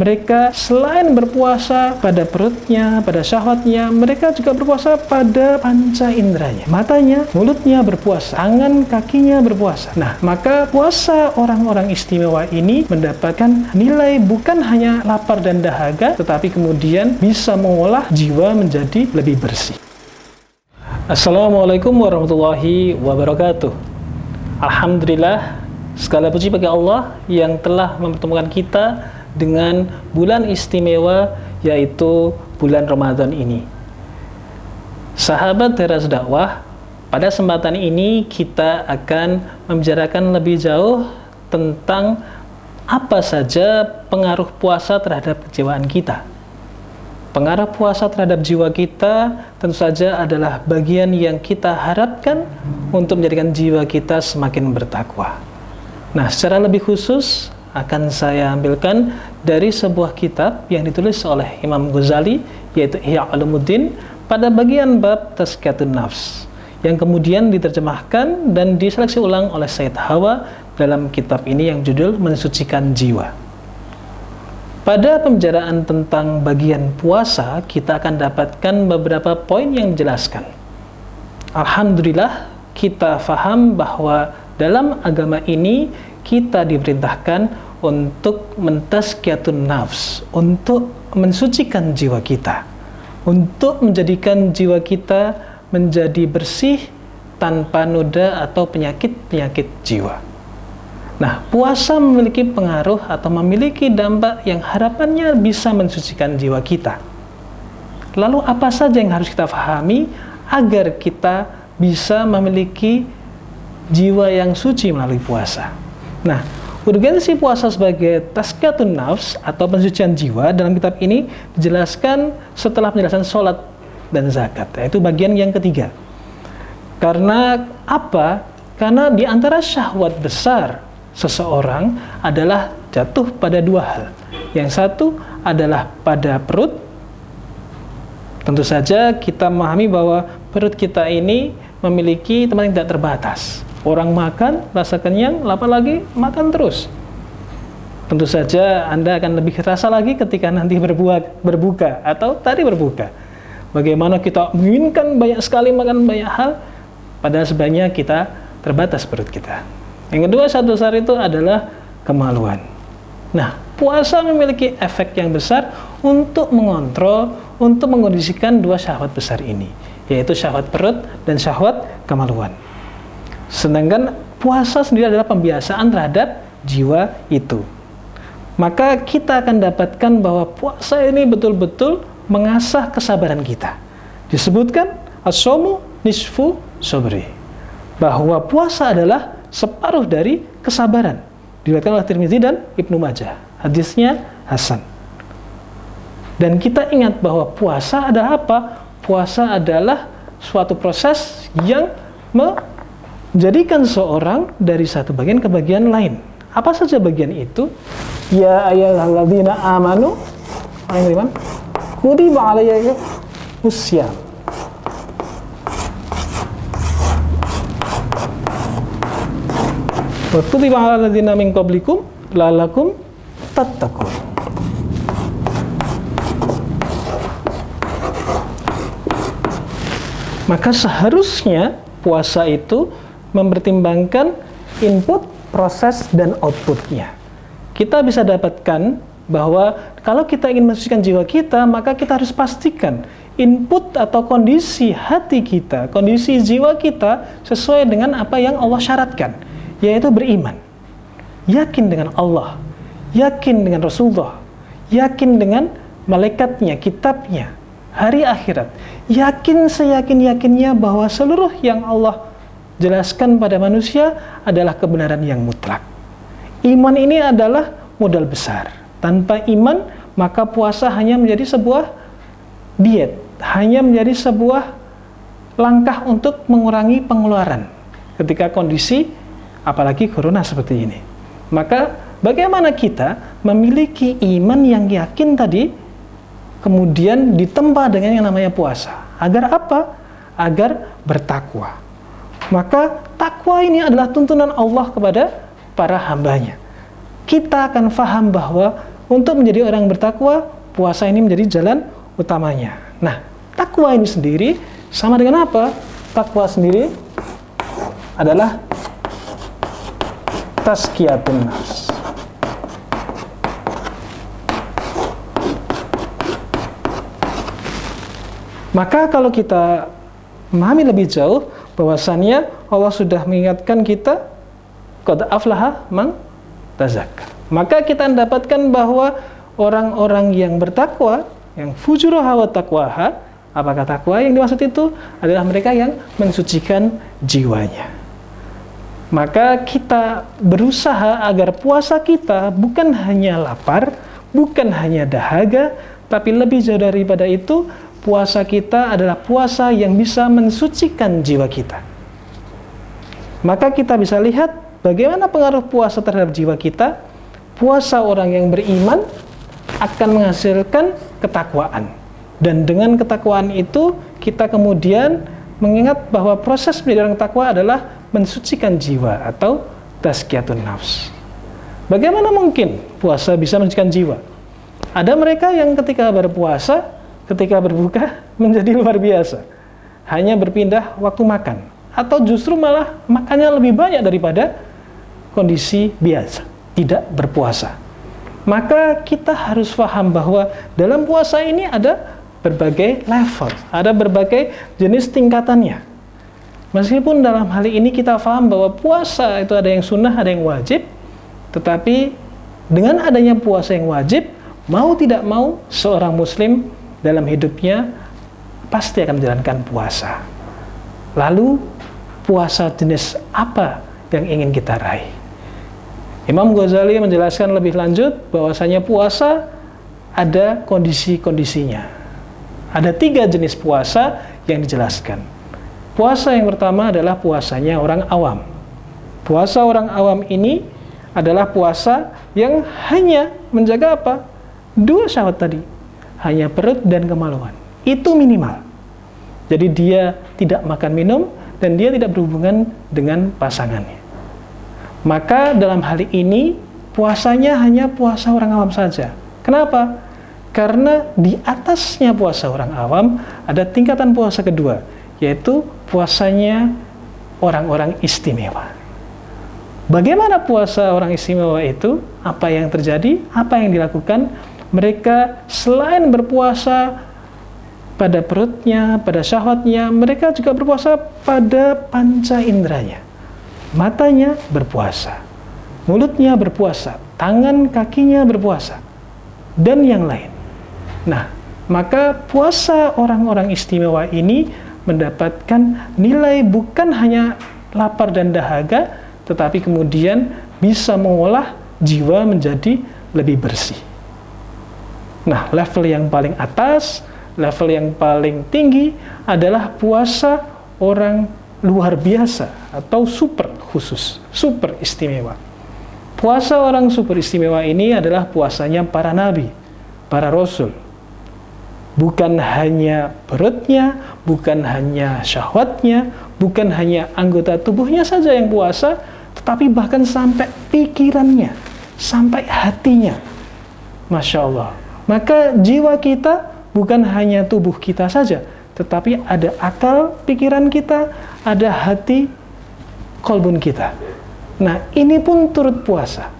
mereka selain berpuasa pada perutnya, pada syahwatnya, mereka juga berpuasa pada panca inderanya. Matanya, mulutnya berpuasa, tangan, kakinya berpuasa. Nah, maka puasa orang-orang istimewa ini mendapatkan nilai bukan hanya lapar dan dahaga, tetapi kemudian bisa mengolah jiwa menjadi lebih bersih. Assalamualaikum warahmatullahi wabarakatuh. Alhamdulillah, segala puji bagi Allah yang telah mempertemukan kita dengan bulan istimewa yaitu bulan Ramadan ini. Sahabat teras dakwah, pada kesempatan ini kita akan membicarakan lebih jauh tentang apa saja pengaruh puasa terhadap kejiwaan kita. Pengaruh puasa terhadap jiwa kita tentu saja adalah bagian yang kita harapkan untuk menjadikan jiwa kita semakin bertakwa. Nah, secara lebih khusus, akan saya ambilkan dari sebuah kitab yang ditulis oleh Imam Ghazali yaitu Ihya Ulumuddin pada bagian bab Tazkiyatun Nafs yang kemudian diterjemahkan dan diseleksi ulang oleh Said Hawa dalam kitab ini yang judul Mensucikan Jiwa. Pada pembicaraan tentang bagian puasa, kita akan dapatkan beberapa poin yang dijelaskan. Alhamdulillah, kita faham bahwa dalam agama ini kita diperintahkan untuk mentazkiyatun nafs, untuk mensucikan jiwa kita, untuk menjadikan jiwa kita menjadi bersih tanpa noda atau penyakit-penyakit jiwa. Nah, puasa memiliki pengaruh atau memiliki dampak yang harapannya bisa mensucikan jiwa kita. Lalu apa saja yang harus kita pahami agar kita bisa memiliki jiwa yang suci melalui puasa? Nah, urgensi puasa sebagai taskatun nafs atau pensucian jiwa dalam kitab ini dijelaskan setelah penjelasan sholat dan zakat, yaitu bagian yang ketiga. Karena apa? Karena di antara syahwat besar seseorang adalah jatuh pada dua hal. Yang satu adalah pada perut. Tentu saja kita memahami bahwa perut kita ini memiliki tempat yang tidak terbatas Orang makan, rasa kenyang, lapar lagi, makan terus. Tentu saja Anda akan lebih terasa lagi ketika nanti berbuka, berbuka atau tadi berbuka. Bagaimana kita menginginkan banyak sekali makan banyak hal, padahal sebenarnya kita terbatas perut kita. Yang kedua satu besar itu adalah kemaluan. Nah, puasa memiliki efek yang besar untuk mengontrol, untuk mengondisikan dua syahwat besar ini, yaitu syahwat perut dan syahwat kemaluan. Sedangkan puasa sendiri adalah pembiasaan terhadap jiwa itu. Maka kita akan dapatkan bahwa puasa ini betul-betul mengasah kesabaran kita. Disebutkan asomu nisfu sobri. Bahwa puasa adalah separuh dari kesabaran. Diriwayatkan oleh Tirmizi dan Ibnu Majah. Hadisnya Hasan. Dan kita ingat bahwa puasa adalah apa? Puasa adalah suatu proses yang jadikan seorang dari satu bagian ke bagian lain. Apa saja bagian itu? Ya ayyuhalladzina amanu Ayo Iman. Kutiba alayya usyam. Wa kutiba ala ladzina min qablikum lalakum tattaqun. Maka seharusnya puasa itu mempertimbangkan input, proses, dan outputnya. Kita bisa dapatkan bahwa kalau kita ingin mensucikan jiwa kita, maka kita harus pastikan input atau kondisi hati kita, kondisi jiwa kita sesuai dengan apa yang Allah syaratkan, yaitu beriman. Yakin dengan Allah, yakin dengan Rasulullah, yakin dengan malaikatnya, kitabnya, hari akhirat. Yakin seyakin-yakinnya bahwa seluruh yang Allah jelaskan pada manusia adalah kebenaran yang mutlak. Iman ini adalah modal besar. Tanpa iman, maka puasa hanya menjadi sebuah diet, hanya menjadi sebuah langkah untuk mengurangi pengeluaran ketika kondisi apalagi corona seperti ini. Maka bagaimana kita memiliki iman yang yakin tadi kemudian ditempa dengan yang namanya puasa? Agar apa? Agar bertakwa. Maka takwa ini adalah tuntunan Allah kepada para hambanya. Kita akan faham bahwa untuk menjadi orang bertakwa, puasa ini menjadi jalan utamanya. Nah, takwa ini sendiri sama dengan apa? Takwa sendiri adalah tazkiyatun nafs. Maka kalau kita memahami lebih jauh bahwasannya Allah sudah mengingatkan kita qad aflaha man tazakka. Maka kita mendapatkan bahwa orang-orang yang bertakwa, yang fujuraha wa taqwaha, apakah takwa yang dimaksud itu adalah mereka yang mensucikan jiwanya. Maka kita berusaha agar puasa kita bukan hanya lapar, bukan hanya dahaga, tapi lebih jauh daripada itu puasa kita adalah puasa yang bisa mensucikan jiwa kita. Maka kita bisa lihat bagaimana pengaruh puasa terhadap jiwa kita. Puasa orang yang beriman akan menghasilkan ketakwaan. Dan dengan ketakwaan itu kita kemudian mengingat bahwa proses menjadi orang takwa adalah mensucikan jiwa atau tazkiyatun nafs. Bagaimana mungkin puasa bisa mensucikan jiwa? Ada mereka yang ketika berpuasa ketika berbuka menjadi luar biasa. Hanya berpindah waktu makan atau justru malah makannya lebih banyak daripada kondisi biasa, tidak berpuasa. Maka kita harus paham bahwa dalam puasa ini ada berbagai level, ada berbagai jenis tingkatannya. Meskipun dalam hal ini kita paham bahwa puasa itu ada yang sunnah, ada yang wajib, tetapi dengan adanya puasa yang wajib, mau tidak mau seorang muslim dalam hidupnya pasti akan menjalankan puasa. Lalu puasa jenis apa yang ingin kita raih? Imam Ghazali menjelaskan lebih lanjut bahwasanya puasa ada kondisi-kondisinya. Ada tiga jenis puasa yang dijelaskan. Puasa yang pertama adalah puasanya orang awam. Puasa orang awam ini adalah puasa yang hanya menjaga apa? Dua syahwat tadi, hanya perut dan kemaluan. Itu minimal. Jadi dia tidak makan minum dan dia tidak berhubungan dengan pasangannya. Maka dalam hal ini puasanya hanya puasa orang awam saja. Kenapa? Karena di atasnya puasa orang awam ada tingkatan puasa kedua, yaitu puasanya orang-orang istimewa. Bagaimana puasa orang istimewa itu? Apa yang terjadi? Apa yang dilakukan? Mereka selain berpuasa pada perutnya, pada syahwatnya, mereka juga berpuasa pada panca inderanya. Matanya berpuasa, mulutnya berpuasa, tangan kakinya berpuasa, dan yang lain. Nah, maka puasa orang-orang istimewa ini mendapatkan nilai bukan hanya lapar dan dahaga, tetapi kemudian bisa mengolah jiwa menjadi lebih bersih. Nah, level yang paling atas, level yang paling tinggi adalah puasa orang luar biasa atau super khusus, super istimewa. Puasa orang super istimewa ini adalah puasanya para nabi, para rasul. Bukan hanya perutnya, bukan hanya syahwatnya, bukan hanya anggota tubuhnya saja yang puasa, tetapi bahkan sampai pikirannya, sampai hatinya. Masya Allah maka jiwa kita bukan hanya tubuh kita saja, tetapi ada akal pikiran kita, ada hati kolbun kita. Nah, ini pun turut puasa.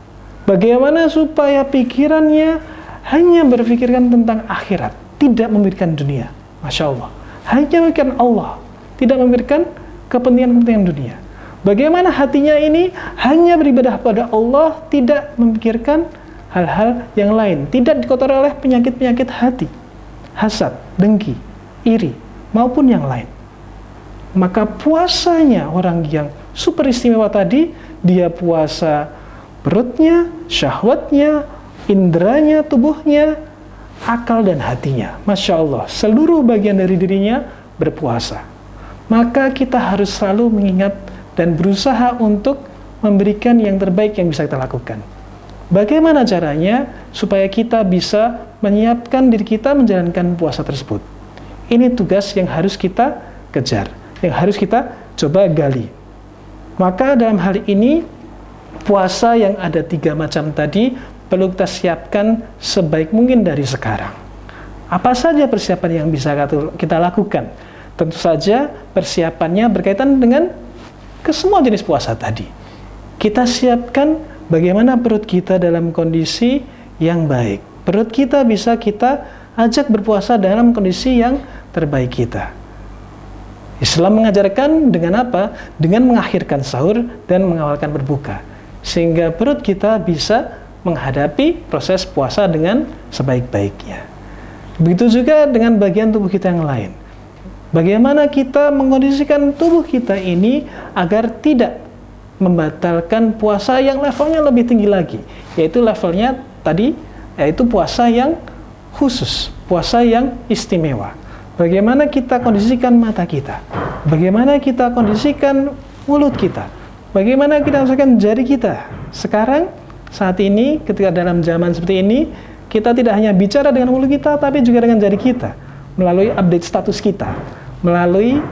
Bagaimana supaya pikirannya hanya berpikirkan tentang akhirat, tidak memikirkan dunia. Masya Allah. Hanya memikirkan Allah, tidak memikirkan kepentingan-kepentingan dunia. Bagaimana hatinya ini hanya beribadah pada Allah, tidak memikirkan hal-hal yang lain, tidak dikotori oleh penyakit-penyakit hati, hasad, dengki, iri, maupun yang lain. Maka puasanya orang yang super istimewa tadi, dia puasa perutnya, syahwatnya, indranya, tubuhnya, akal dan hatinya. Masya Allah, seluruh bagian dari dirinya berpuasa. Maka kita harus selalu mengingat dan berusaha untuk memberikan yang terbaik yang bisa kita lakukan. Bagaimana caranya supaya kita bisa menyiapkan diri kita menjalankan puasa tersebut? Ini tugas yang harus kita kejar, yang harus kita coba gali. Maka dalam hal ini puasa yang ada tiga macam tadi perlu kita siapkan sebaik mungkin dari sekarang. Apa saja persiapan yang bisa kita lakukan? Tentu saja persiapannya berkaitan dengan ke semua jenis puasa tadi. Kita siapkan bagaimana perut kita dalam kondisi yang baik. Perut kita bisa kita ajak berpuasa dalam kondisi yang terbaik kita. Islam mengajarkan dengan apa? Dengan mengakhirkan sahur dan mengawalkan berbuka. Sehingga perut kita bisa menghadapi proses puasa dengan sebaik-baiknya. Begitu juga dengan bagian tubuh kita yang lain. Bagaimana kita mengondisikan tubuh kita ini agar tidak membatalkan puasa yang levelnya lebih tinggi lagi, yaitu levelnya tadi yaitu puasa yang khusus, puasa yang istimewa. Bagaimana kita kondisikan mata kita? Bagaimana kita kondisikan mulut kita? Bagaimana kita kondisikan jari kita? Sekarang saat ini ketika dalam zaman seperti ini kita tidak hanya bicara dengan mulut kita tapi juga dengan jari kita melalui update status kita melalui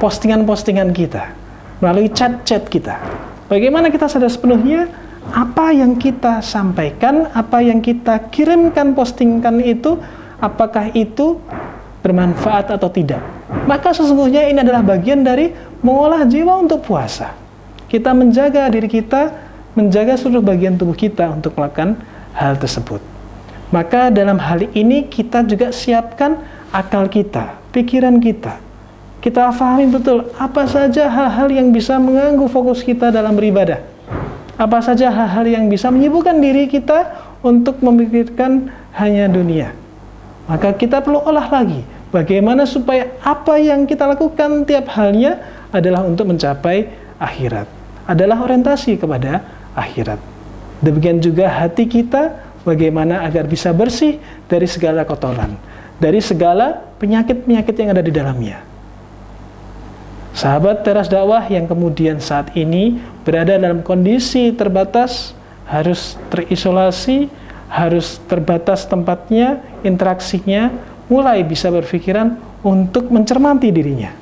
postingan-postingan kita melalui chat-chat kita bagaimana kita sadar sepenuhnya apa yang kita sampaikan apa yang kita kirimkan postingkan itu apakah itu bermanfaat atau tidak maka sesungguhnya ini adalah bagian dari mengolah jiwa untuk puasa kita menjaga diri kita menjaga seluruh bagian tubuh kita untuk melakukan hal tersebut. Maka dalam hal ini kita juga siapkan akal kita, pikiran kita. Kita pahami betul apa saja hal-hal yang bisa mengganggu fokus kita dalam beribadah. Apa saja hal-hal yang bisa menyibukkan diri kita untuk memikirkan hanya dunia. Maka kita perlu olah lagi bagaimana supaya apa yang kita lakukan tiap halnya adalah untuk mencapai akhirat. Adalah orientasi kepada akhirat. Demikian juga hati kita bagaimana agar bisa bersih dari segala kotoran, dari segala penyakit-penyakit yang ada di dalamnya. Sahabat teras dakwah yang kemudian saat ini berada dalam kondisi terbatas, harus terisolasi, harus terbatas tempatnya, interaksinya, mulai bisa berpikiran untuk mencermati dirinya.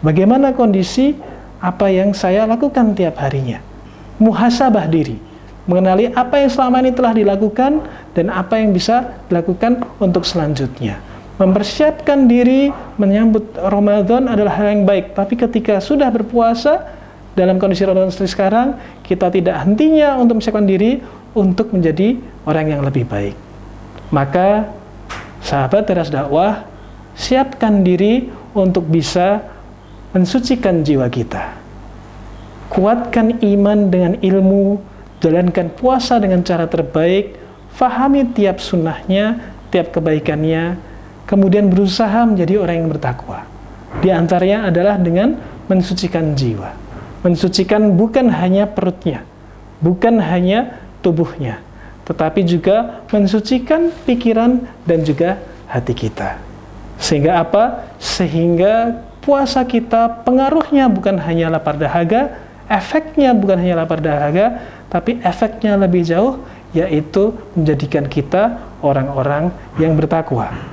Bagaimana kondisi apa yang saya lakukan tiap harinya? muhasabah diri, mengenali apa yang selama ini telah dilakukan dan apa yang bisa dilakukan untuk selanjutnya. Mempersiapkan diri menyambut Ramadan adalah hal yang baik, tapi ketika sudah berpuasa dalam kondisi Ramadan seperti sekarang, kita tidak hentinya untuk mempersiapkan diri untuk menjadi orang yang lebih baik. Maka sahabat teras dakwah, siapkan diri untuk bisa mensucikan jiwa kita kuatkan iman dengan ilmu, jalankan puasa dengan cara terbaik, fahami tiap sunnahnya, tiap kebaikannya, kemudian berusaha menjadi orang yang bertakwa. Di antaranya adalah dengan mensucikan jiwa. Mensucikan bukan hanya perutnya, bukan hanya tubuhnya, tetapi juga mensucikan pikiran dan juga hati kita. Sehingga apa? Sehingga puasa kita pengaruhnya bukan hanya lapar dahaga, efeknya bukan hanya lapar dahaga, tapi efeknya lebih jauh, yaitu menjadikan kita orang-orang yang bertakwa.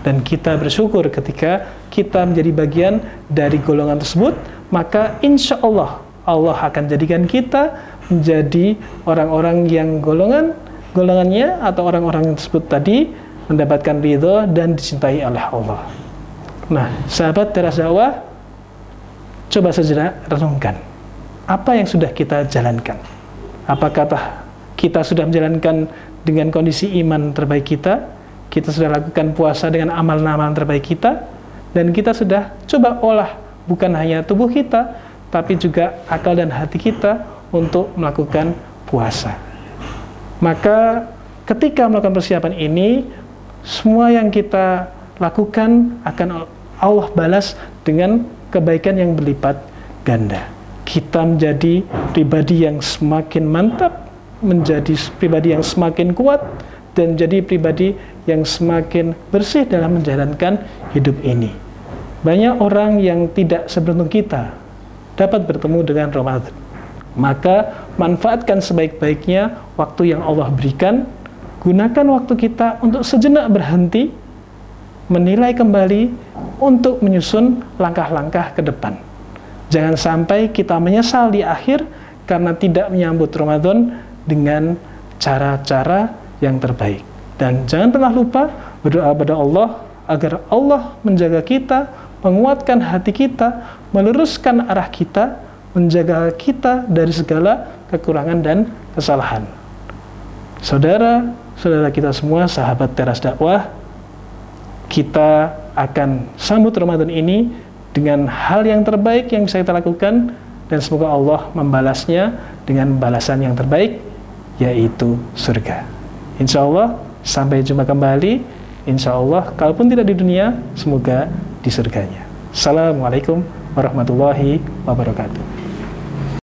Dan kita bersyukur ketika kita menjadi bagian dari golongan tersebut, maka insya Allah Allah akan jadikan kita menjadi orang-orang yang golongan golongannya atau orang-orang tersebut tadi mendapatkan ridho dan dicintai oleh Allah. Nah, sahabat teras dakwah, coba saja renungkan apa yang sudah kita jalankan? Apakah kita sudah menjalankan dengan kondisi iman terbaik kita? Kita sudah lakukan puasa dengan amal-amal terbaik kita? Dan kita sudah coba olah bukan hanya tubuh kita, tapi juga akal dan hati kita untuk melakukan puasa. Maka ketika melakukan persiapan ini, semua yang kita lakukan akan Allah balas dengan kebaikan yang berlipat ganda kita menjadi pribadi yang semakin mantap, menjadi pribadi yang semakin kuat, dan jadi pribadi yang semakin bersih dalam menjalankan hidup ini. Banyak orang yang tidak seberuntung kita dapat bertemu dengan Ramadan. Maka manfaatkan sebaik-baiknya waktu yang Allah berikan, gunakan waktu kita untuk sejenak berhenti, menilai kembali untuk menyusun langkah-langkah ke depan Jangan sampai kita menyesal di akhir karena tidak menyambut Ramadan dengan cara-cara yang terbaik. Dan jangan pernah lupa berdoa pada Allah agar Allah menjaga kita, menguatkan hati kita, meluruskan arah kita, menjaga kita dari segala kekurangan dan kesalahan. Saudara, saudara kita semua, sahabat teras dakwah, kita akan sambut Ramadan ini dengan hal yang terbaik yang bisa kita lakukan dan semoga Allah membalasnya dengan balasan yang terbaik yaitu surga. Insya Allah sampai jumpa kembali. Insya Allah kalaupun tidak di dunia, semoga di surganya. Assalamualaikum warahmatullahi wabarakatuh.